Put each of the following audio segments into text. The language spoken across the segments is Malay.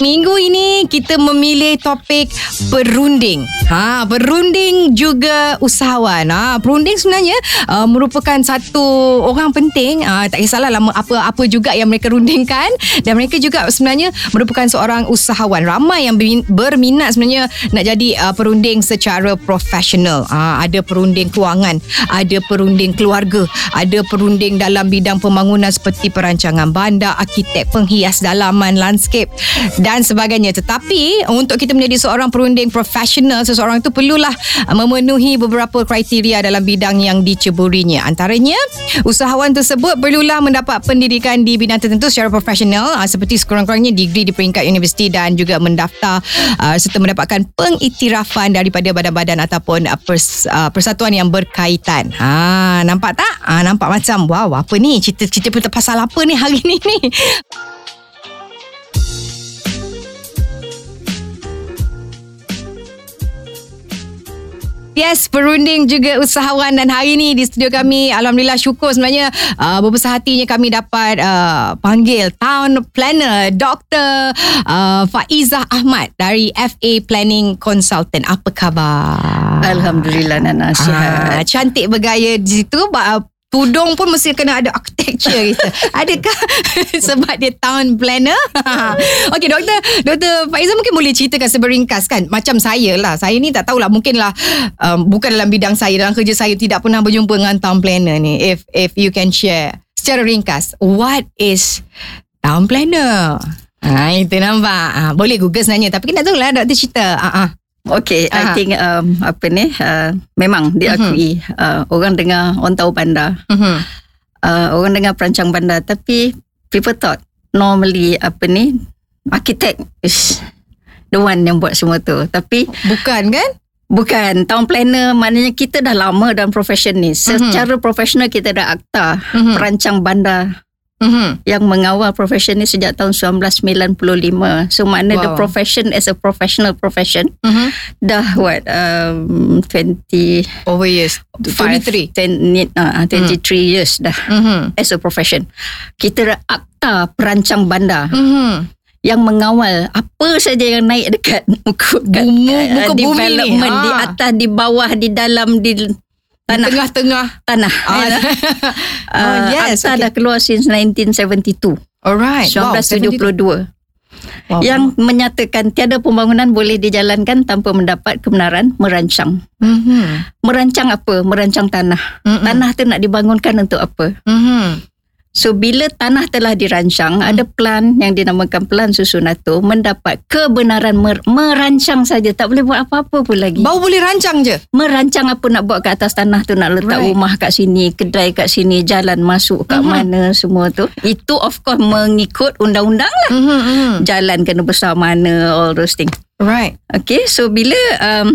Minggu ini kita memilih topik perunding. Ha, perunding juga usahawan. Ha, perunding sebenarnya uh, merupakan satu orang penting. Uh, tak kisahlah lama apa-apa juga yang mereka rundingkan dan mereka juga sebenarnya merupakan seorang usahawan. Ramai yang berminat sebenarnya nak jadi uh, perunding secara profesional. Uh, ada perunding kewangan, ada perunding keluarga, ada perunding dalam bidang pembangunan seperti perancangan bandar, arkitek, penghias dalaman, landscape dan sebagainya. Tetapi untuk kita menjadi seorang perunding profesional, seseorang itu perlulah uh, memenuhi beberapa kriteria dalam bidang yang diceburinya. Antaranya, usahawan tersebut perlulah mendapat pendidikan di bidang tertentu secara profesional uh, seperti sekurang-kurangnya degree di peringkat universiti dan juga mendaftar uh, serta mendapatkan pengiktirafan daripada badan-badan ataupun pers, persatuan yang berkaitan. Ha, nampak tak? Ha, nampak macam wow, apa ni? Cerita-cerita pasal apa ni hari ni ni? Yes, perunding juga usahawan dan hari ini di studio kami alhamdulillah syukur sebenarnya uh, berbesar hatinya kami dapat uh, panggil town planner Dr. Uh, Faizah Ahmad dari FA Planning Consultant. Apa khabar? Alhamdulillah Nana sihat. Uh, cantik bergaya di situ Tudung pun mesti kena ada architecture kita. Adakah sebab dia town planner? Okey, doktor, doktor Faizal mungkin boleh ceritakan seberingkas kan. Macam saya lah. Saya ni tak tahulah mungkinlah um, bukan dalam bidang saya dalam kerja saya tidak pernah berjumpa dengan town planner ni. If if you can share secara ringkas, what is town planner? Ha, itu nampak. Ha, boleh Google sebenarnya tapi kita tahu lah doktor cerita. Ha, ha. Okay, uh-huh. I think um, apa ni uh, memang diakui uh-huh. uh, orang dengar orang tahu bandar, uh-huh. uh, orang dengar perancang bandar, tapi people thought normally apa ni architect is the one yang buat semua tu, tapi bukan kan? Bukan, town planner maknanya kita dah lama dalam profession ni. Secara uh-huh. profesional kita dah akta uh-huh. perancang bandar mm-hmm. yang mengawal profession ni sejak tahun 1995. So makna wow. the profession as a professional profession mm-hmm. dah what um, 20 over years 23 10, uh, 23 mm. years dah mm-hmm. as a profession. Kita akta perancang bandar. Mm-hmm yang mengawal apa saja yang naik dekat muka, muka, muka bumi development ni, di ah. atas di bawah di dalam di tanah. tengah-tengah tanah. Oh, uh, oh yes. Akta okay. dah keluar since 1972. Alright. 1972. Wow. Yang menyatakan tiada pembangunan boleh dijalankan tanpa mendapat kebenaran merancang. Mm-hmm. Merancang apa? Merancang tanah. Mm-hmm. Tanah tu nak dibangunkan untuk apa? Mm-hmm. So bila tanah telah dirancang, hmm. ada plan yang dinamakan plan susunato mendapat kebenaran mer- merancang saja, tak boleh buat apa-apa pun lagi. Baru boleh rancang je. Merancang apa nak buat kat atas tanah tu, nak letak right. rumah kat sini, kedai kat sini, jalan masuk kat hmm. mana semua tu. Itu of course mengikut undang-undang lah. Hmm. Hmm. Jalan kena besar mana, all those things. Right. Okay, so bila um,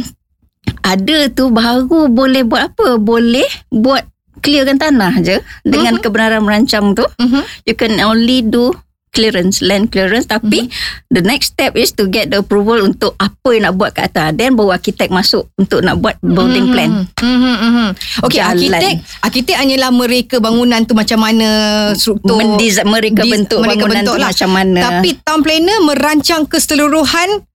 ada tu baru boleh buat apa? Boleh buat clearkan tanah je dengan uh-huh. kebenaran merancang tu uh-huh. you can only do clearance land clearance tapi uh-huh. the next step is to get the approval untuk apa yang nak buat kat atas then baru arkitek masuk untuk nak buat building plan uh-huh. Uh-huh. okey arkitek arkitek hanyalah mereka bangunan tu macam mana struktur Mendesign, mereka bentuk mereka bangunan bentuk tu lah. macam mana tapi town planner merancang keseluruhan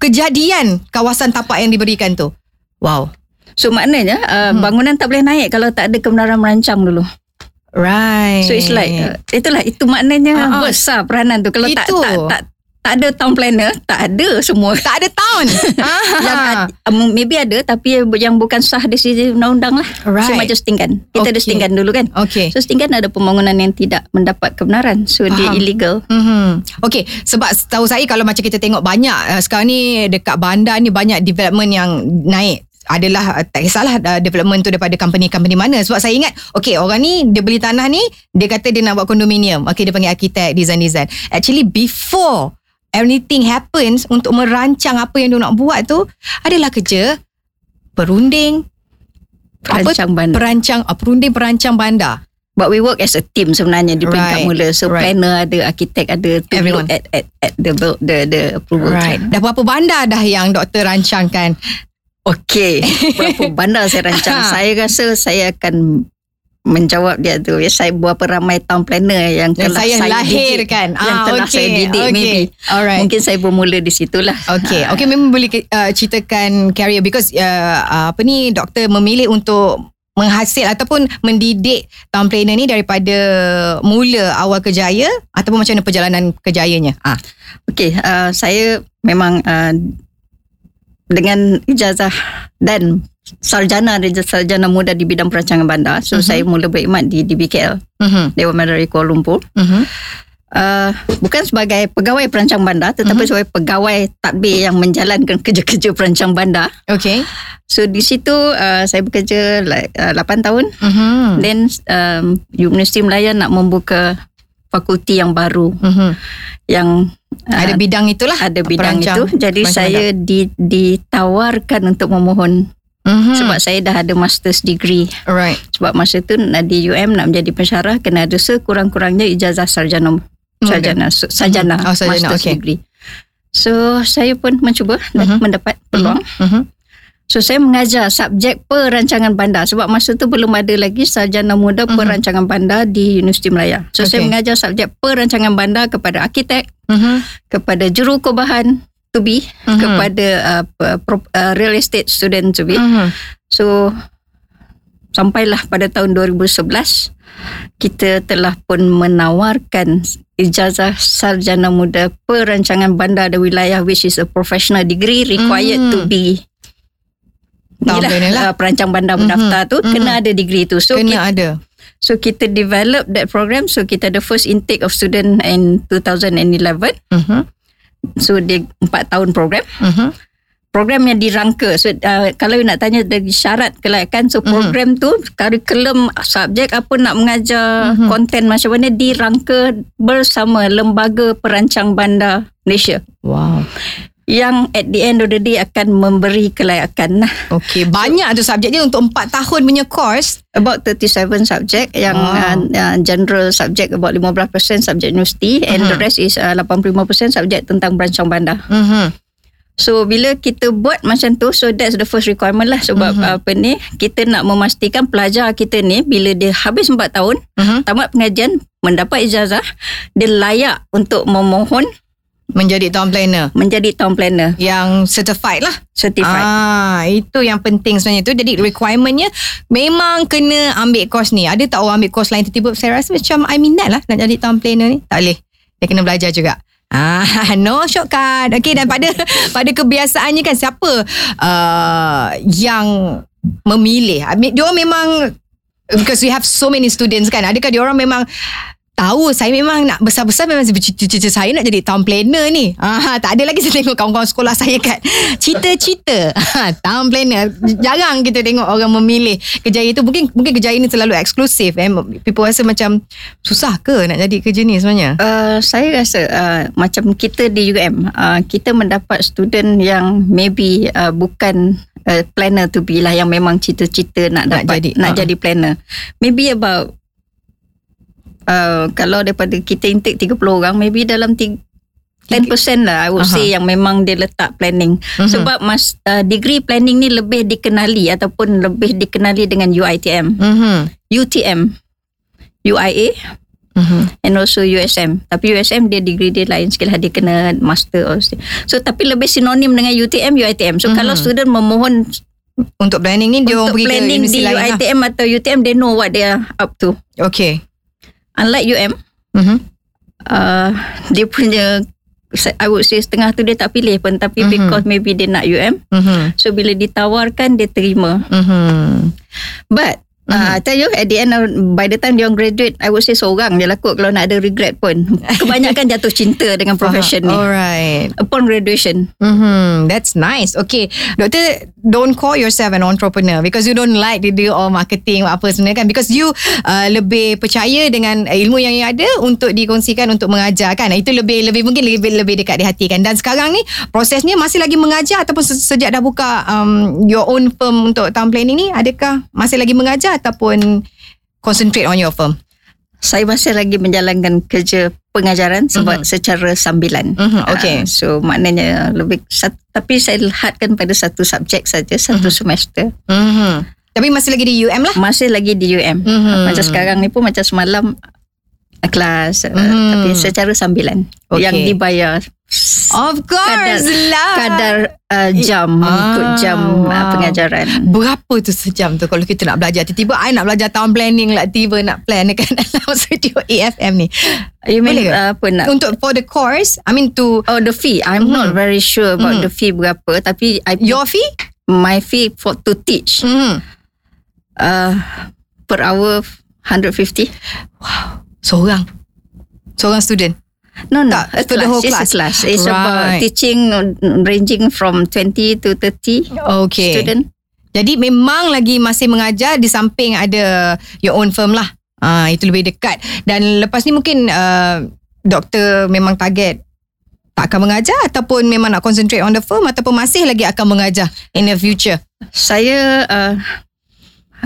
kejadian kawasan tapak yang diberikan tu wow So maknanya uh, hmm. bangunan tak boleh naik kalau tak ada kebenaran merancang dulu. Right. So it's like uh, itulah itu maknanya uh-huh. besar peranan tu kalau itu. tak tak tak tak ada town planner, tak ada semua. Tak ada town. yang um, maybe ada tapi yang bukan sah di sisi undang-undang lah. Right. So macam setinggan. Kita okay. ada setinggan dulu kan. Okay. So setinggan ada pembangunan yang tidak mendapat kebenaran. So Faham. dia illegal. Mm-hmm. Okay. Sebab tahu saya kalau macam kita tengok banyak uh, sekarang ni dekat bandar ni banyak development yang naik adalah uh, tak kisahlah uh, development tu daripada company-company mana sebab saya ingat okay orang ni dia beli tanah ni dia kata dia nak buat kondominium okay dia panggil arkitek design-design actually before anything happens untuk merancang apa yang dia nak buat tu adalah kerja perunding perancang apa, bandar perancang uh, perunding perancang bandar But we work as a team sebenarnya di peringkat Right. mula. So Right. planner ada, arkitek ada, to Everyone. look at at at the the the approval. Right. Dah berapa bandar dah yang doktor rancangkan? Okay. Berapa bandar saya rancang. Ha. saya rasa saya akan menjawab dia tu. Ya, saya berapa ramai town planner yang Yang telah saya saya lahirkan. Didik, yang Ah, telah okay. saya didik Okay. maybe. Alright. Mungkin saya bermula di situlah. Okay, Ha. okay memang boleh uh, ceritakan career because uh, apa ni doktor memilih untuk menghasil ataupun mendidik town planner ni daripada mula awal kerjaya ataupun macam mana perjalanan kerjayanya. Ah, Okey, uh, saya memang uh, dengan ijazah dan sarjana sarjana muda di bidang perancangan bandar. So Mhm. saya mula berkhidmat di DBKL, mhm, Dewan Bandar Kuala Lumpur. mhm, Uh, bukan sebagai pegawai perancang bandar tetapi Mhm. sebagai pegawai tadbir yang menjalankan kerja-kerja perancang bandar. okay. So di situ uh, saya bekerja like, uh, 8 tahun. Mhm, Then um, Universiti Melaya nak membuka fakulti yang baru mhm. yang Ada bidang itulah. ada bidang perancang- itu. Jadi perancang saya di, ditawarkan untuk memohon Mhm. sebab saya dah ada master's degree. Alright. Sebab masa tu nak di UM nak menjadi pensyarah kena ada sekurang-kurangnya ijazah sarjana sarjana sarjana Oh, sarjana, master's okay. degree. So saya pun mencuba Mhm. mendapat peluang. Mhm. So saya mengajar subjek perancangan bandar sebab masa tu belum ada lagi sarjana muda Mhm. perancangan bandar di Universiti Melaya. So saya Okay. mengajar subjek perancangan bandar kepada arkitek, Mhm. kepada jurukubahan to be, Mhm. kepada uh, pro- uh, real estate student to be. Mhm. So sampailah pada tahun 2011 kita telah pun menawarkan ijazah sarjana muda perancangan bandar dan wilayah which is a professional degree required Mhm. to be Tahu Inilah, kena lah. uh, perancang bandar Mhm. mendaftar tu Mhm. kena ada degree tu. So Kena kita, ada. so kita develop that program. So kita ada first intake of student in 2011. Mhm. So dia 4 tahun program. Mhm. program yang dirangka. So uh, kalau nak tanya dari syarat kelayakan so program tu kurikulum subjek apa nak mengajar Mhm. konten macam mana dirangka bersama lembaga perancang bandar Malaysia Wow. Yang at the end of the day akan memberi kelayakan lah. Okay, banyak tu subjek dia untuk 4 tahun punya course. About 37 subjek yang Wow. uh, general subjek about 15% subjek universiti and Mhm. the rest is uh, 85% subjek tentang perancang bandar. Mhm. So bila kita buat macam tu so that's the first requirement lah sebab Mhm. mm-hmm. apa ni kita nak memastikan pelajar kita ni bila dia habis 4 tahun Mhm. tamat pengajian mendapat ijazah dia layak untuk memohon Menjadi town planner menjadi town planner yang certified lah. certified. Ah, itu yang penting sebenarnya tu. Jadi requirementnya memang kena ambil course ni. Ada tak orang ambil course lain tiba-tiba saya rasa macam I minat lah nak jadi town planner ni. Tak boleh. Dia kena belajar juga. Ah, no shortcut. Okay, dan pada pada kebiasaannya kan siapa uh, yang memilih? I mean, dia orang memang because we have so many students kan. Adakah dia orang memang tahu saya memang nak besar-besar memang cita-cita saya nak jadi town planner ni. Ah, tak ada lagi saya tengok kawan-kawan sekolah saya kat cita-cita ah, town planner. Jarang kita tengok orang memilih kejayaan itu. Mungkin mungkin kejayaan ni terlalu eksklusif. Eh. People rasa macam susah ke nak jadi kerja ni sebenarnya? Uh, saya rasa uh, macam kita di UM uh, kita mendapat student yang maybe uh, bukan uh, planner to be lah yang memang cita-cita nak, Nak dapat jadi, nak uh. jadi planner maybe about uh, kalau daripada kita intake 30 orang maybe dalam ti- 10% lah I would Aha. say yang memang dia letak planning Mhm. sebab mas uh, degree planning ni lebih dikenali ataupun lebih dikenali dengan UiTM Mhm. UTM UIA Mhm. and also USM. Tapi USM dia degree dia lain sikit lah. Dia kena master. something. So tapi lebih sinonim dengan UTM, UiTM. So Mhm. kalau student memohon Untuk planning ni dia orang untuk pergi ke planning di universiti lain lah. UiTM atau UTM, they know what they are up to. Okay. Unlike UM, Mhm. uh, dia punya I would say setengah tu dia tak pilih pun tapi Mhm. because maybe dia nak UM Mhm. so bila ditawarkan dia terima Mhm. but Uh, I tell you at the end of, by the time dia orang graduate I would say seorang je lah kot kalau nak ada regret pun kebanyakan jatuh cinta dengan profession ni Alright. upon graduation Mm-hmm. That's nice. Okay. Doktor, don't call yourself an entrepreneur because you don't like to do all marketing apa sebenarnya kan. Because you uh, lebih percaya dengan ilmu yang you ada untuk dikongsikan untuk mengajar kan. Itu lebih lebih mungkin lebih lebih dekat di hati kan. Dan sekarang ni prosesnya masih lagi mengajar ataupun se- sejak dah buka um, your own firm untuk town planning ni adakah masih lagi mengajar ataupun concentrate on your firm? Saya masih lagi menjalankan kerja pengajaran sebab mm-hmm. secara sambilan. Mm-hmm. Okay. Uh, so maknanya lebih tapi saya hadkan pada satu subjek saja satu mm-hmm. semester. Mm-hmm. Tapi masih lagi di UM lah. Masih lagi di UM. Mm-hmm. Macam sekarang ni pun macam semalam kelas mm. uh, tapi secara sambilan okay. yang dibayar Of course kadar, lah Kadar uh, jam ah, Ikut jam uh, wow. pengajaran Berapa tu sejam tu Kalau kita nak belajar Tiba-tiba I nak belajar tahun planning lah Tiba nak plan Dekat dalam studio AFM ni You mean uh, apa nak Untuk for the course I mean to Oh the fee I'm mm. not very sure About mm. the fee berapa Tapi I Your fee My fee for to teach mm. uh, Per hour 150 Wow Seorang Seorang student No, no. Tak, for the whole class. class. It's right. about teaching ranging from 20 to 30 okay. student. Jadi memang lagi masih mengajar di samping ada your own firm lah. Ah uh, itu lebih dekat. Dan lepas ni mungkin uh, doktor memang target tak akan mengajar ataupun memang nak concentrate on the firm ataupun masih lagi akan mengajar in the future. Saya uh,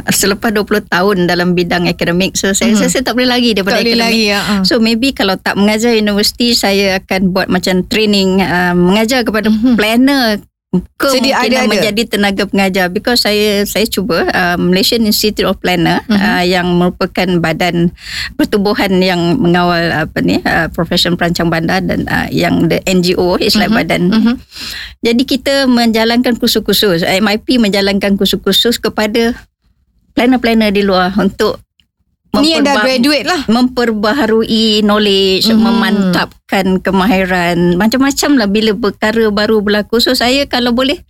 selepas 20 tahun dalam bidang akademik so saya mm-hmm. saya tak boleh lagi daripada tak akademik lagi, ya. Uh. so maybe kalau tak mengajar universiti saya akan buat macam training uh, mengajar kepada mm-hmm. planner ke mungkin ada, menjadi tenaga pengajar because saya saya cuba uh, Malaysian Institute of Planner mm-hmm. uh, yang merupakan badan pertubuhan yang mengawal apa ni uh, profession perancang bandar dan uh, yang the NGO is like mm-hmm. badan mm-hmm. jadi kita menjalankan kursus-kursus MIP menjalankan kursus-kursus kepada planner-planner di luar untuk Ni yang dah graduate lah. Memperbaharui knowledge hmm. Memantapkan kemahiran. Macam-macam lah Bila perkara baru berlaku. So saya kalau boleh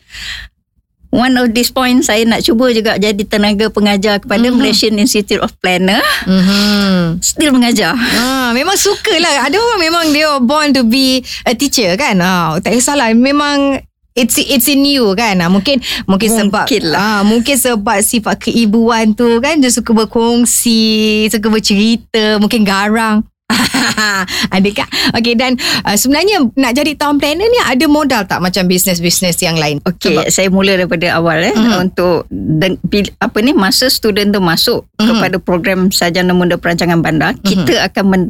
One of these points Saya nak cuba juga Jadi tenaga pengajar Kepada mm-hmm. Malaysian Institute of Planner. Mm-hmm. Still mengajar. Ha, Memang suka lah. Ada orang memang Dia born to be A teacher kan? Ha, Tak kisahlah. Memang it's it's in you kan ah, mungkin mungkin, sebab lah. ah mungkin sebab sifat keibuan tu kan dia suka berkongsi suka bercerita mungkin garang Adik kak Okay dan uh, Sebenarnya Nak jadi town planner ni Ada modal tak Macam bisnes-bisnes yang lain Okay Sebab Saya mula daripada awal eh, uh-huh. Untuk dan, Apa ni Masa student tu masuk uh-huh. Kepada program Sarjana Muda Perancangan Bandar uh-huh. Kita akan men,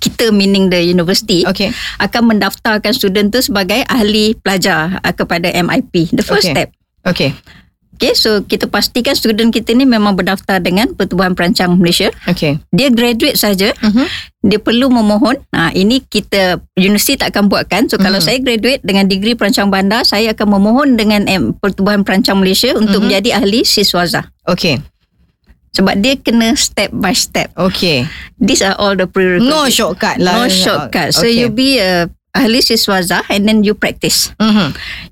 kita meaning the university okay. akan mendaftarkan student tu sebagai ahli pelajar uh, kepada MIP the first okay. step okay Okay, so kita pastikan student kita ni memang berdaftar dengan Pertubuhan Perancang Malaysia. Okay. Dia graduate saja. Uh-huh. Dia perlu memohon. Nah, ini kita universiti tak akan buatkan. So uh-huh. kalau mhm. saya graduate dengan degree perancang bandar, saya akan memohon dengan Pertubuhan Perancang Malaysia untuk uh-huh. menjadi ahli siswaza. Okay. Sebab dia kena step by step. Okay. These are all the prerequisites. No shortcut lah. No shortcut. So okay. you be a ahli siswaza and then you practice. Mm-hmm.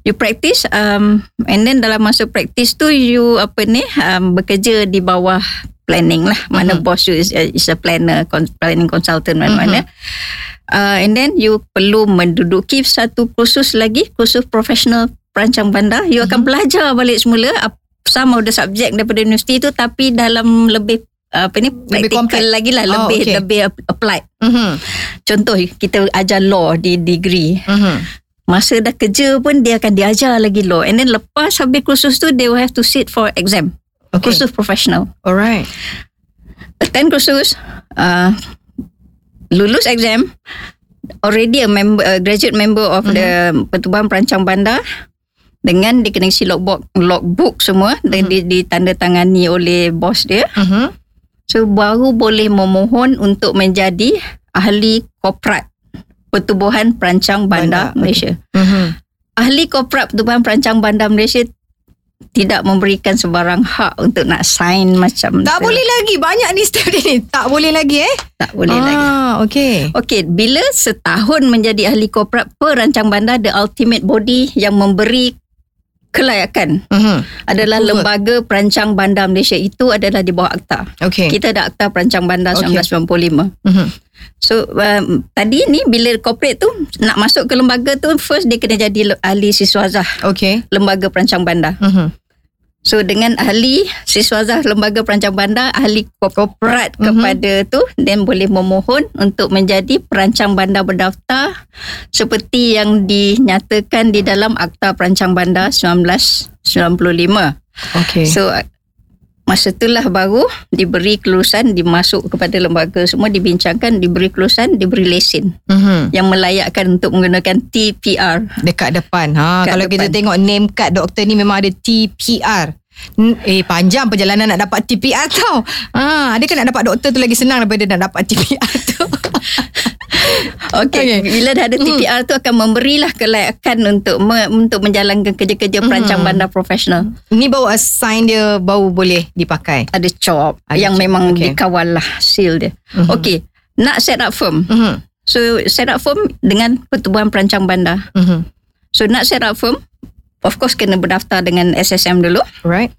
You practice um, and then dalam masa practice tu you apa ni um, bekerja di bawah planning lah. Mana mm-hmm. boss you is, is a planner, planning consultant mana-mana. Mm-hmm. Uh, and then you perlu menduduki satu kursus lagi, kursus profesional perancang bandar. You mm-hmm. akan belajar balik semula some of the subject daripada universiti tu tapi dalam lebih apa ni lebih practical lagi lah oh, lebih okay. lebih applied. Mm-hmm. Contoh kita ajar law di degree. Mm-hmm. Masa dah kerja pun dia akan diajar lagi law and then lepas habis kursus tu they will have to sit for exam. Okay. Kursus professional. Alright. Attend kursus uh, lulus exam already a member a graduate member of mm-hmm. the Pertubuhan Perancang Bandar dengan dia kena isi logbook logbook semua uh-huh. dan mhm. ditandatangani oleh bos dia. Uh-huh. So baru boleh memohon untuk menjadi ahli korporat Pertubuhan Perancang Bandar, Bandar. Malaysia. Uh-huh. Ahli korporat Pertubuhan Perancang Bandar Malaysia tidak memberikan sebarang hak untuk nak sign macam tak tu. boleh lagi banyak ni step ni tak boleh lagi eh tak boleh ah, lagi okey okey bila setahun menjadi ahli korporat perancang bandar the ultimate body yang memberi kelayakan uh-huh. adalah Approval. lembaga perancang bandar Malaysia itu adalah di bawah akta. Okay. Kita ada akta perancang bandar okay. 1995. Uh-huh. So um, tadi ni bila corporate tu nak masuk ke lembaga tu first dia kena jadi ahli siswazah. Okay. Lembaga perancang bandar. Uh-huh. So dengan ahli siswazah lembaga perancang bandar, ahli korporat mm-hmm. kepada tu dan boleh memohon untuk menjadi perancang bandar berdaftar seperti yang dinyatakan di dalam Akta Perancang Bandar 1995. Okay. So masa itulah baru diberi kelulusan dimasuk kepada lembaga semua dibincangkan diberi kelulusan diberi lesen Mm-hmm. yang melayakkan untuk menggunakan TPR Dekat depan. Ha, Dekat kalau kita depan. tengok name card doktor ni memang ada TPR. Eh panjang perjalanan nak dapat TPR tau. Ha, ada kan nak dapat doktor tu lagi senang daripada nak dapat TPR tu. Okey, Okey. bila dah ada TPR tu akan memberilah kelayakan untuk me, untuk menjalankan kerja-kerja perancang bandar profesional. Ni baru assign dia baru boleh dipakai. Ada COP Ada yang COP, memang okey. dikawal lah seal dia. Mhm. Okey, nak set up firm. Mhm. So set up firm dengan pertubuhan perancang bandar. Mhm. So nak set up firm, of course kena berdaftar dengan SSM dulu. Right.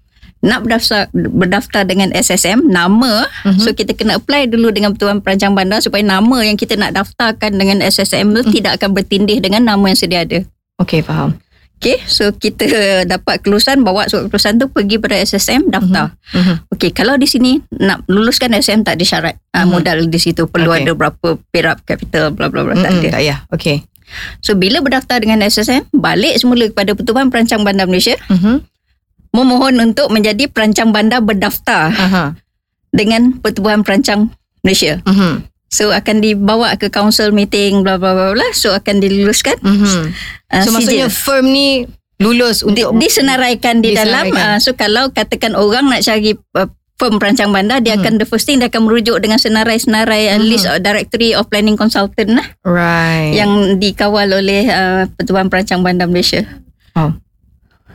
Nak berdaftar berdaftar dengan SSM nama, Mhm. so kita kena apply dulu dengan pertubuhan perancang bandar supaya nama yang kita nak daftarkan dengan SSM tu tidak akan bertindih dengan nama yang sedia ada. Okay, faham. Okay, so kita dapat kelulusan, bawa surat kelulusan tu pergi pada SSM, daftar. Mhm. Okay, kalau di sini nak luluskan SSM tak ada syarat. Mhm. modal di situ perlu Okay. ada berapa perap capital, bla bla bla, tak ada. Tak payah. Okay. So bila berdaftar dengan SSM, balik semula kepada Pertubuhan Perancang Bandar Malaysia, Mhm. Memohon untuk menjadi perancang bandar berdaftar Aha. dengan Pertubuhan Perancang Malaysia. Mhm. So akan dibawa ke council meeting bla bla bla bla, so akan diluluskan. Mhm. Uh, So maksudnya firm ni lulus di, untuk disenaraikan di dalam Disenaraikan. uh, so kalau katakan orang nak cari uh, firm perancang bandar dia Hmm. akan the first thing dia akan merujuk dengan senarai-senarai uh, Hmm. list of directory of planning consultant lah right. yang dikawal oleh uh, Pertubuhan Perancang Bandar Malaysia. Oh.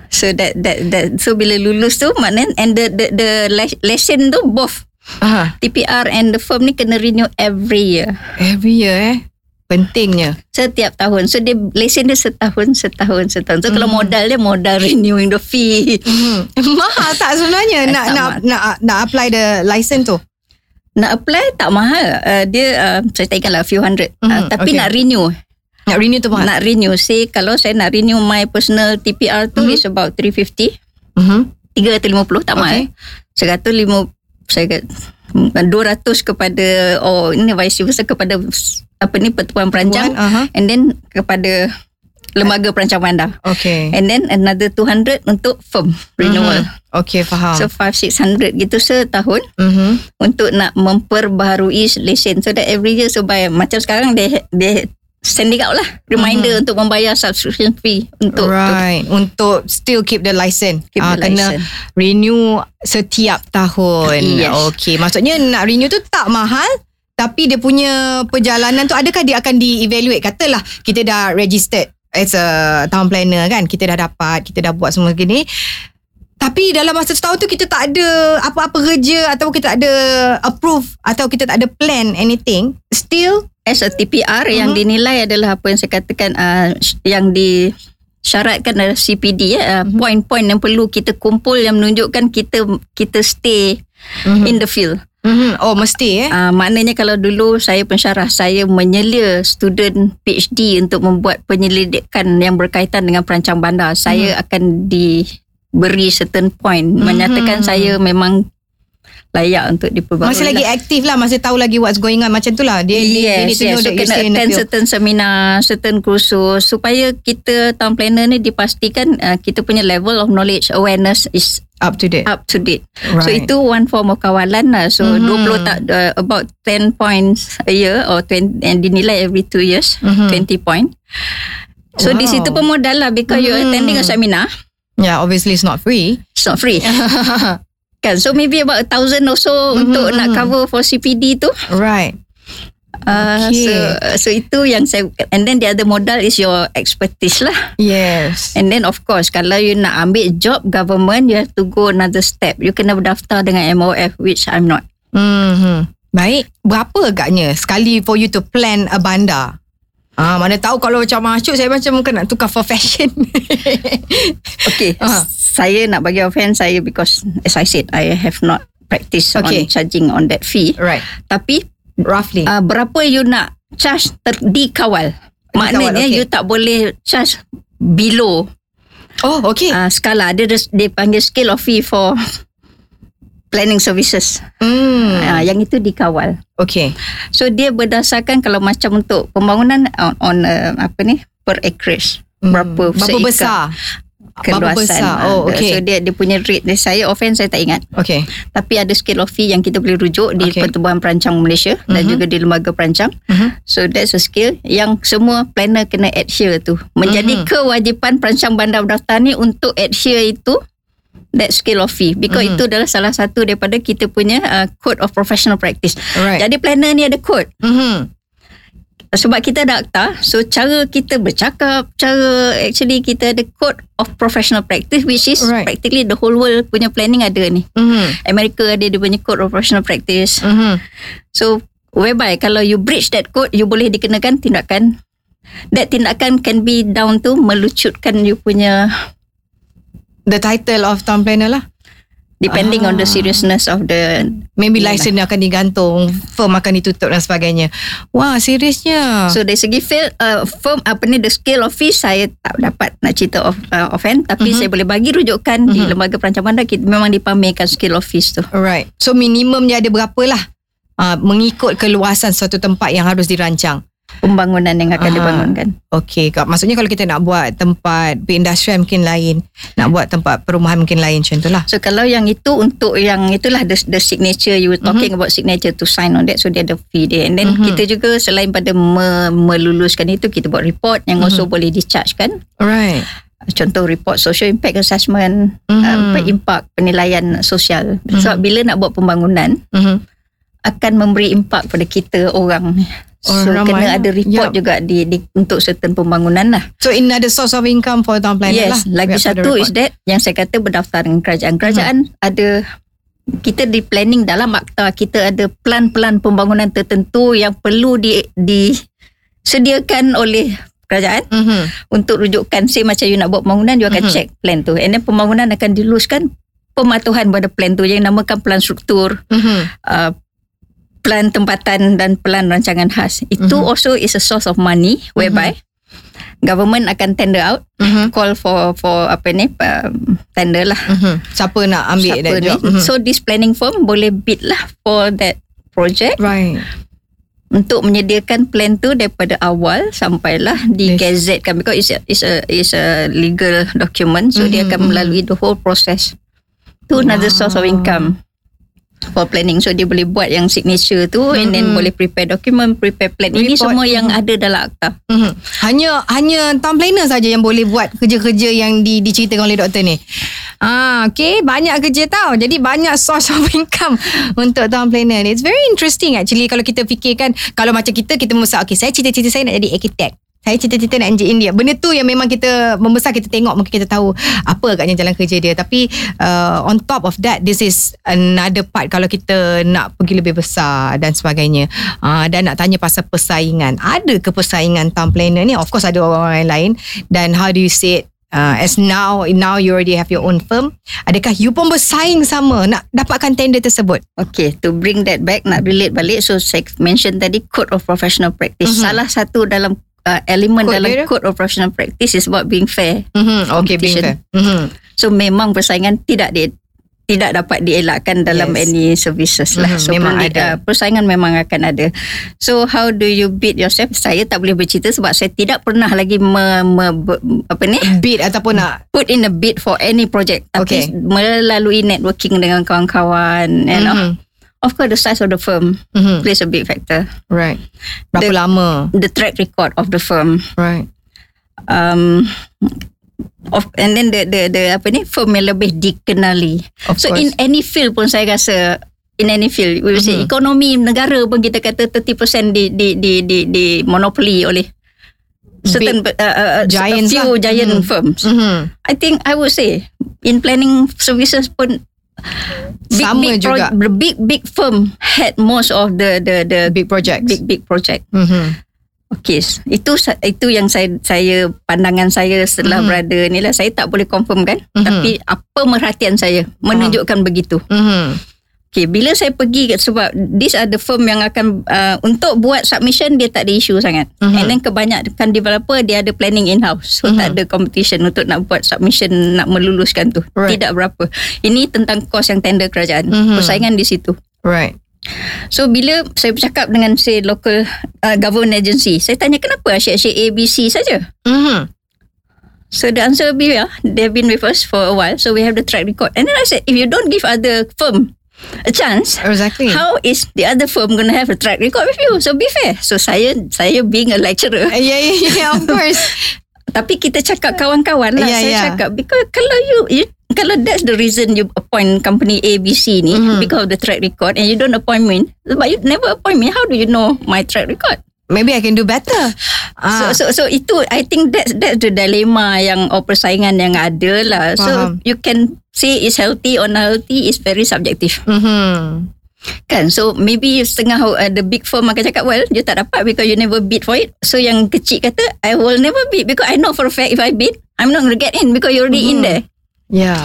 So that that that so bila lulus tu maknanya and the the, the le- lesson tu both Aha. TPR and the firm ni kena renew every year. Every year eh. Pentingnya. Setiap tahun. So dia lesen dia setahun setahun setahun. So kalau Mhm. modal dia modal renewing the fee. Mhm. Mahal tak sebenarnya Eh, nak tak nak mahal. nak nak apply the license tu? Nak apply tak mahal. Uh, dia uh, saya tak ingat lah few hundred. Mhm, Uh, tapi okay. nak renew. Nak renew tu mahal. Nak renew. Say kalau saya nak renew my personal TPR tu Mhm. is about 350. Mhm. 3 atau 50 tak mahal. Okay. 150 saya kata 200 kepada oh ini vice versa kepada apa ni pertubuhan perancang aha. and then kepada lembaga perancang bandar. Okay. And then another 200 untuk firm renewal. Mhm. Okay, faham. So 5 600 gitu setahun Mhm. untuk nak memperbaharui lesen so that every year so by macam sekarang dia dia sending out lah reminder untuk membayar subscription fee untuk. Right. Untuk still keep the license. keep Ah, the kena license. renew setiap tahun. Yes. Okay. Maksudnya nak renew tu tak mahal. Tapi dia punya perjalanan tu adakah dia akan di-evaluate? Katalah kita dah registered as a town planner kan. Kita dah dapat, kita dah buat semua gini. Tapi dalam masa setahun tu kita tak ada apa-apa kerja atau kita tak ada approve atau kita tak ada plan anything. Still as a TPR yang Mhm. dinilai adalah apa yang saya katakan uh, yang di syaratkan adalah CPD ya uh, Mhm. poin-poin yang perlu kita kumpul yang menunjukkan kita kita stay Mhm. in the field. Mhm. Oh mesti eh. Uh, maknanya kalau dulu saya pensyarah saya menyelia student PhD untuk membuat penyelidikan yang berkaitan dengan perancang bandar. Saya akan diberi certain point Mhm. menyatakan saya memang layak untuk diperbarui. Masih lagi aktif lah Masih tahu lagi what's going on Macam tu lah Dia, dia, dia Yes, yes. So kena attend certain seminar, certain kursus supaya kita town planner ni dipastikan uh, kita punya level of knowledge awareness is Up to date up to date. right. So itu one form of kawalan lah. So Mhm. 20 tak uh, about 10 points a year or 20 and dinilai every 2 years, Mhm. 20 point. So di Wow. situ pun modal lah because you Mhm. attending a seminar, Yeah obviously it's not free it's not free. kan? So maybe about a thousand or so Mhm, untuk nak mhm. cover for CPD tu. Right Uh, Okay. so so itu yang saya and then the other modal is your expertise lah. Yes And then of course kalau you nak ambil job government you have to go another step. You kena berdaftar dengan MOF which I'm not. mm-hmm. Baik Berapa agaknya Sekali for you to plan a bandar Ah, mana tahu kalau macam masuk saya macam mungkin nak tukar for fashion. Okay. Ah. Saya nak bagi offense saya because as I said I have not practice Okay. on charging on that fee. right. Tapi Roughly. uh, berapa you nak charge ter, dikawal. Maknanya okay. you tak boleh charge below oh, okay. uh, skala. Dia dia panggil scale of fee for planning services. mm. Uh, yang itu dikawal. Okay. So dia berdasarkan kalau macam untuk pembangunan on, on uh, apa ni per acreage. Mm. Berapa Berapa besar? keluasan. besar? Ah, Oh, okay. So dia dia punya rate dia saya offense saya tak ingat. Okay. Tapi ada scale of fee yang kita boleh rujuk di Okay. Pertubuhan Perancang Malaysia dan Mhm. juga di Lembaga Perancang. Mhm. So that's a skill yang semua planner kena adhere tu. Menjadi Mhm. kewajipan perancang bandar berdaftar ni untuk adhere itu that scale of fee because Mhm. itu adalah salah satu daripada kita punya uh, code of professional practice. Alright. Jadi planner ni ada code. Mhm. Sebab kita ada akta, so cara kita bercakap, cara actually kita ada code of professional practice which is Right. practically the whole world punya planning ada ni. Mhm. Amerika ada dia punya code of professional practice. Mhm. So whereby kalau you breach that code, you boleh dikenakan tindakan. That tindakan can be down to melucutkan you punya The title of town planner lah. depending on the Ah. seriousness of the Maybe license dia akan digantung, firm akan ditutup dan sebagainya. Wah, seriusnya. So dari segi feel, uh, firm apa ni the scale of fees saya tak dapat nak cerita of uh, offhand tapi Mhm. saya boleh bagi rujukan di Mhm. lembaga perancang bandar kita memang dipamerkan scale of fees tu. Alright. So minimum dia ada berapa lah? Uh, mengikut keluasan suatu tempat yang harus dirancang. Pembangunan yang akan Aha. dibangunkan. Okey, Kak. maksudnya kalau kita nak buat tempat perindustrian mungkin lain, nak buat tempat perumahan mungkin lain macam tu lah. So kalau yang itu untuk yang itulah the, the signature you were talking about signature to sign on that so dia ada fee dia and then Mhm. kita juga selain pada me, meluluskan itu kita buat report yang also boleh discharge kan Alright. contoh report social impact assessment Mhm. uh, impak penilaian sosial sebab bila nak buat pembangunan Mhm. akan memberi impak pada kita orang so Orang kena ramai. ada report Yup. juga di, di untuk certain pembangunan lah So another source of income for town planner lah. yes lagi satu is that yang saya kata berdaftar dengan kerajaan kerajaan ada kita di planning dalam akta kita ada plan-plan pembangunan tertentu yang perlu di disediakan oleh kerajaan Mhm. untuk rujukan say macam you nak buat pembangunan you akan Mhm. check plan tu and then pembangunan akan diluluskan pematuhan pada plan tu yang namakan plan struktur Mhm. uh, plan tempatan dan plan rancangan khas itu Mhm. also is a source of money whereby government akan tender out Mhm. call for for apa ni um, tender lah Mhm. Siapa nak ambil Siapa that ni. job? Mhm. so this planning firm boleh bid lah for that project right. untuk menyediakan plan tu daripada awal sampailah di Yes. gazetkan because it's a, it's a it's a legal document so dia Mhm, akan mhm. melalui the whole process tu another source of Wow. income for planning so dia boleh buat yang signature tu and then Mhm. boleh prepare document prepare plan ini Report. semua yang Mhm. ada dalam akta Mhm. Hanya hanya town planner saja yang boleh buat kerja-kerja yang di, diceritakan oleh doktor ni. Ah, okay, banyak kerja tau. Jadi banyak source of income untuk town planner ni. It's very interesting actually kalau kita fikirkan kalau macam kita kita mesti okay, saya cita-cita saya nak jadi architect. Saya cita-cita nak engineer India. Benda tu yang memang kita membesar kita tengok mungkin kita tahu apa agaknya jalan kerja dia. Tapi uh, on top of that this is another part kalau kita nak pergi lebih besar dan sebagainya. Uh, dan nak tanya pasal persaingan. Ada ke persaingan town planner ni? Of course ada orang-orang lain dan how do you say it? Uh, as now now you already have your own firm adakah you pun bersaing sama nak dapatkan tender tersebut Okay, to bring that back, nak relate balik. So, saya mention tadi code of professional practice. Mhm. Salah satu dalam uh, elemen Code dalam dia? code of professional practice is about being fair. mm-hmm. okay being fair mm-hmm. So, memang persaingan tidak di tidak dapat dielakkan dalam Yes. any services lah. Mhm, So, memang perlu ada. uh, persaingan memang akan ada. So, how do you beat yourself? Saya tak boleh bercerita sebab saya tidak pernah lagi me, me, be- apa ni bid ataupun nak put in a bid for any project. Tapi Okay. melalui networking dengan kawan-kawan, you know. Of course, the size of the firm Mhm. plays a big factor. right berapa The- lama The track record of the firm, right um, of and then the the the apa ni firm yang lebih dikenali. of so course in any field pun saya rasa in any field, we will say ekonomi negara pun kita kata 30% di di di di di monopoli oleh certain uh, uh, Giants a few lah. giant Mhm. firms. Mhm. I think I would say in planning services pun big, Sama big juga. the big big firm had most of the the the big projects big big project. Mhm. Okay, itu itu yang saya saya pandangan saya setelah Mhm. berada ni lah. Saya tak boleh confirm kan, Mhm. tapi apa merhatian saya menunjukkan begitu. Mhm. Okay, bila saya pergi sebab these are the firm yang akan uh, untuk buat submission dia tak ada isu sangat. Mhm. And then kebanyakan developer dia ada planning in house. So Mhm. tak ada competition untuk nak buat submission nak meluluskan tu. Right. Tidak berapa. Ini tentang kos yang tender kerajaan. Mhm. Persaingan di situ. right So bila saya bercakap dengan say local uh, government agency, saya tanya kenapa asyik-asyik ABC saja? Mhm. So the answer will be, yeah, they've been with us for a while, so we have the track record. And then I said, if you don't give other firm a chance, Exactly. how is the other firm going to have a track record with you? So be fair. So saya, saya being a lecturer, Yeah, yeah, yeah, of course. tapi kita cakap kawan-kawan lah. Yeah, saya yeah. cakap because kalau you, you kalau that's the reason you appoint company A, B, C ni Mhm. because of the track record and you don't appoint me, but you never appoint me, how do you know my track record? Maybe I can do better. Ah. So, so so itu I think that's that's the dilemma yang or persaingan yang ada lah. So Faham. you can say it's healthy or not healthy is very subjective. Mhm. Kan so maybe setengah uh, the big firm akan cakap well you tak dapat because you never bid for it. So yang kecil kata I will never bid because I know for a fact if I bid I'm not going to get in because you're already in Mhm. there. Yeah.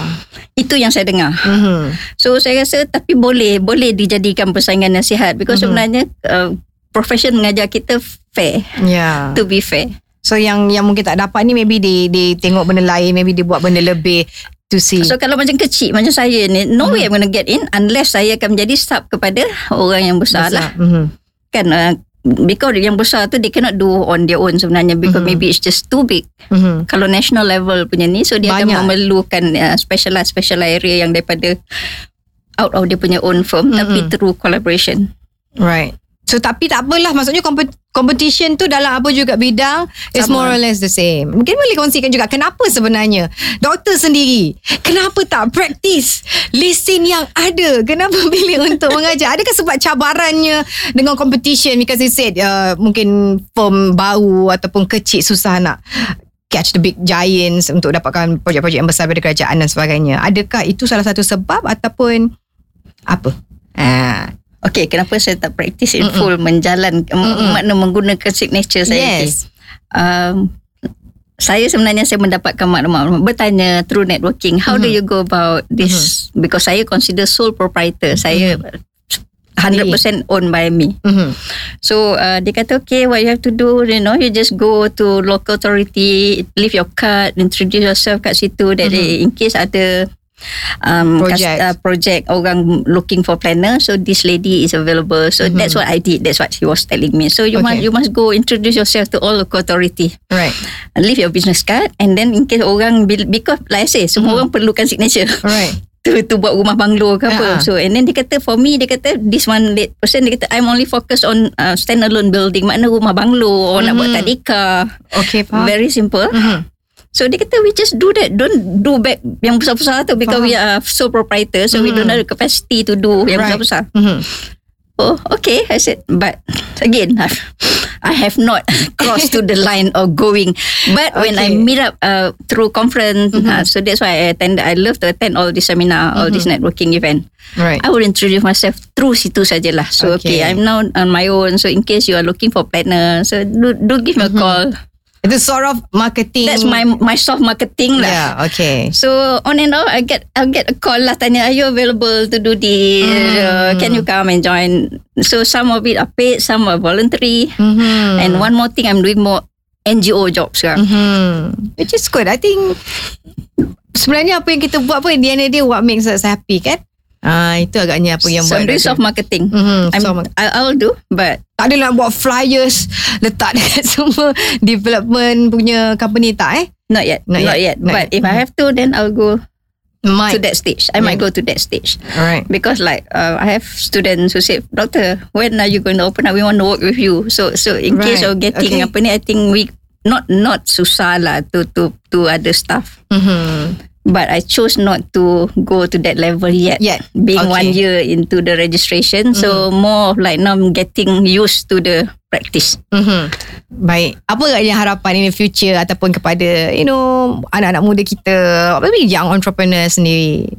Itu yang saya dengar. Mhm. So saya rasa tapi boleh boleh dijadikan persaingan yang sihat because Mhm. sebenarnya uh, profession mengajar kita fair Yeah. to be fair. So yang yang mungkin tak dapat ni maybe dia dia tengok benda lain, maybe dia buat benda lebih to see. So kalau macam kecil macam saya ni no way I'm going to get in unless saya akan menjadi sub kepada orang yang besar, lah Mhm. kan uh, because yang besar tu they cannot do on their own sebenarnya because Mhm. maybe it's just too big Mhm. kalau national level punya ni so dia Banyak. akan memerlukan uh, specialized special area yang daripada out of dia punya own firm Mhm. tapi through collaboration Right. So tapi tak apalah maksudnya compet- competition tu dalam apa juga bidang is more or less the same. Mungkin boleh kongsikan juga kenapa sebenarnya doktor sendiri kenapa tak practice lesen yang ada? Kenapa pilih untuk mengajar? Adakah sebab cabarannya dengan competition because you said uh, mungkin firm baru ataupun kecil susah nak catch the big giants untuk dapatkan projek-projek yang besar daripada kerajaan dan sebagainya. Adakah itu salah satu sebab ataupun apa? Ah, Okay, kenapa saya tak practice in Mm-mm. full menjalan Mm-mm. makna menggunakan signature saya yes. um, saya sebenarnya saya mendapatkan maklumat bertanya through networking how do Mhm. you go about this because saya consider sole proprietor saya 100% owned by me Mhm. so uh, dia kata okay what you have to do you know you just go to local authority leave your card introduce yourself kat situ that Mhm. in case ada um, Project. kas- uh, project orang looking for planner so this lady is available so Mhm. that's what I did that's what he was telling me so you Okay. must you must go introduce yourself to all local authority Right. leave your business card and then in case orang because like I say semua Mhm. orang perlukan signature Alright. tu tu buat rumah banglo ke apa Ah. so and then dia kata for me dia kata this one person dia kata I'm only focused on uh, standalone building makna rumah banglo orang nak buat Mhm. tadika Okay, faham. very simple Mhm. So dia kata we just do that don't do back yang besar-besar tu because Faham. we are sole proprietor so we Mhm. don't have the capacity to do yang Right. besar-besar Mhm. Oh, okay. I said, but again, I've, I have not crossed to the line of going. But when I Okay. meet up uh, through conference, Mhm. uh, so that's why I attend. I love to attend all this seminar, all this networking event. Right. I will introduce myself through situ sajalah. So okay. Okay. I'm now on my own. So in case you are looking for planner, so do, do give me a Mhm. call. Itu sort of marketing. That's my my soft marketing lah. Yeah, okay. So on and off, I get I get a call lah tanya, are you available to do this? Uh, Mm. can you come and join? So some of it are paid, some are voluntary. Mm-hmm. And one more thing, I'm doing more NGO jobs sekarang. Mm-hmm. Which is good. I think sebenarnya apa yang kita buat pun di end of the day what makes us happy kan? Ah itu agaknya apa yang so buat. soft marketing. Mm-hmm. I'm, So, I, I'll do, but tak adalah buat flyers letak dekat semua development punya company tak eh? not yet, Not not, yet, yet. not But yet. if I have to, then I'll go to Might. that stage. I might Yeah. go to that stage Alright. because, like, uh, I have students who say, "Doctor, when are you going to open up? We want to work with you." So, so in case Right. of getting Okay. apa ni, I think we not not susah lah to to to other stuff. Mm-hmm. But I chose not to go to that level yet. Yet. Being Okay. one year into the registration, so more of like now I'm getting used to the practice. Mm-hmm. Baik. Apa agaknya harapan in the future ataupun kepada you know anak-anak muda kita, maybe young entrepreneur sendiri?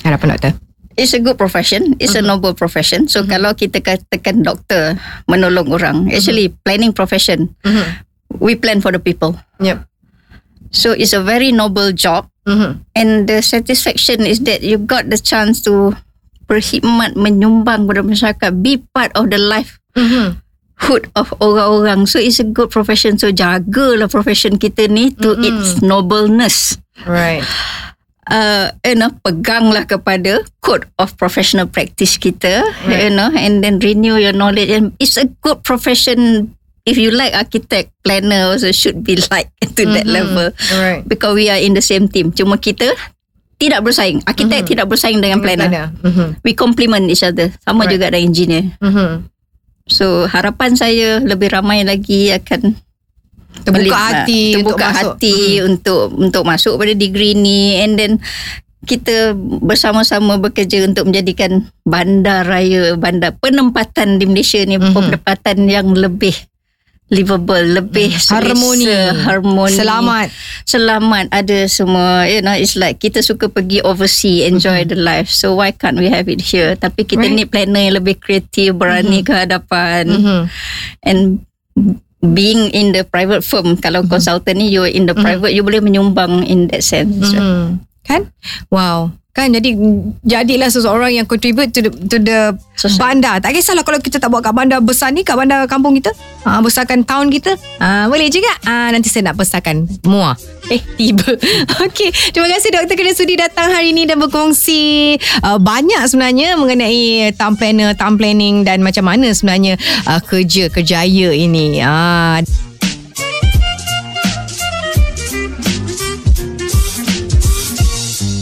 Harapan doktor. It's a good profession. It's a noble profession. So kalau kita katakan doktor menolong orang, actually planning profession, Mm-hmm. we plan for the people. Yep. So it's a very noble job, Mm-hmm. and the satisfaction is that you got the chance to berkhidmat, menyumbang kepada masyarakat, be part of the life Mm-hmm. hood of orang-orang. So it's a good profession. So jagalah profession kita ni to Mm-mm. its nobleness. Right. uh, you know, peganglah kepada code of professional practice kita, Right. you know, and then renew your knowledge. And it's a good profession if you like architect, planner also should be like to that Mhm. level. Alright. Because we are in the same team. Cuma kita tidak bersaing. Architect tidak bersaing dengan planner. Mhm. We complement each other. Sama Right. juga dengan engineer. Mhm. So harapan saya lebih ramai lagi akan Terbuka Beli- hati ah, untuk terbuka masuk. hati untuk untuk masuk pada degree ni and then kita bersama-sama bekerja untuk menjadikan bandar raya bandar penempatan di Malaysia ni Mhm. penempatan yang lebih livable lebih selesa, Harmoni. harmoni Selamat. selamat ada semua you know it's like kita suka pergi overseas enjoy the life so why can't we have it here tapi kita Right. ni planner yang lebih kreatif berani ke hadapan Mhm. and being in the private firm kalau Mm-hmm. consultant ni you in the private you boleh menyumbang in that sense Mhm. Kan? Wow. Kan jadi jadilah seseorang yang contribute to the, to the Society. bandar. Tak kisahlah kalau kita tak buat kat bandar besar ni, kat bandar kampung kita. Ha, besarkan town kita. Ha, boleh juga. Ha, nanti saya nak besarkan Muar. Eh, tiba. Okey. Terima kasih Dr. Kena Sudi datang hari ini dan berkongsi uh, banyak sebenarnya mengenai town planner, town planning dan macam mana sebenarnya uh, kerja kerjaya ini. Ha,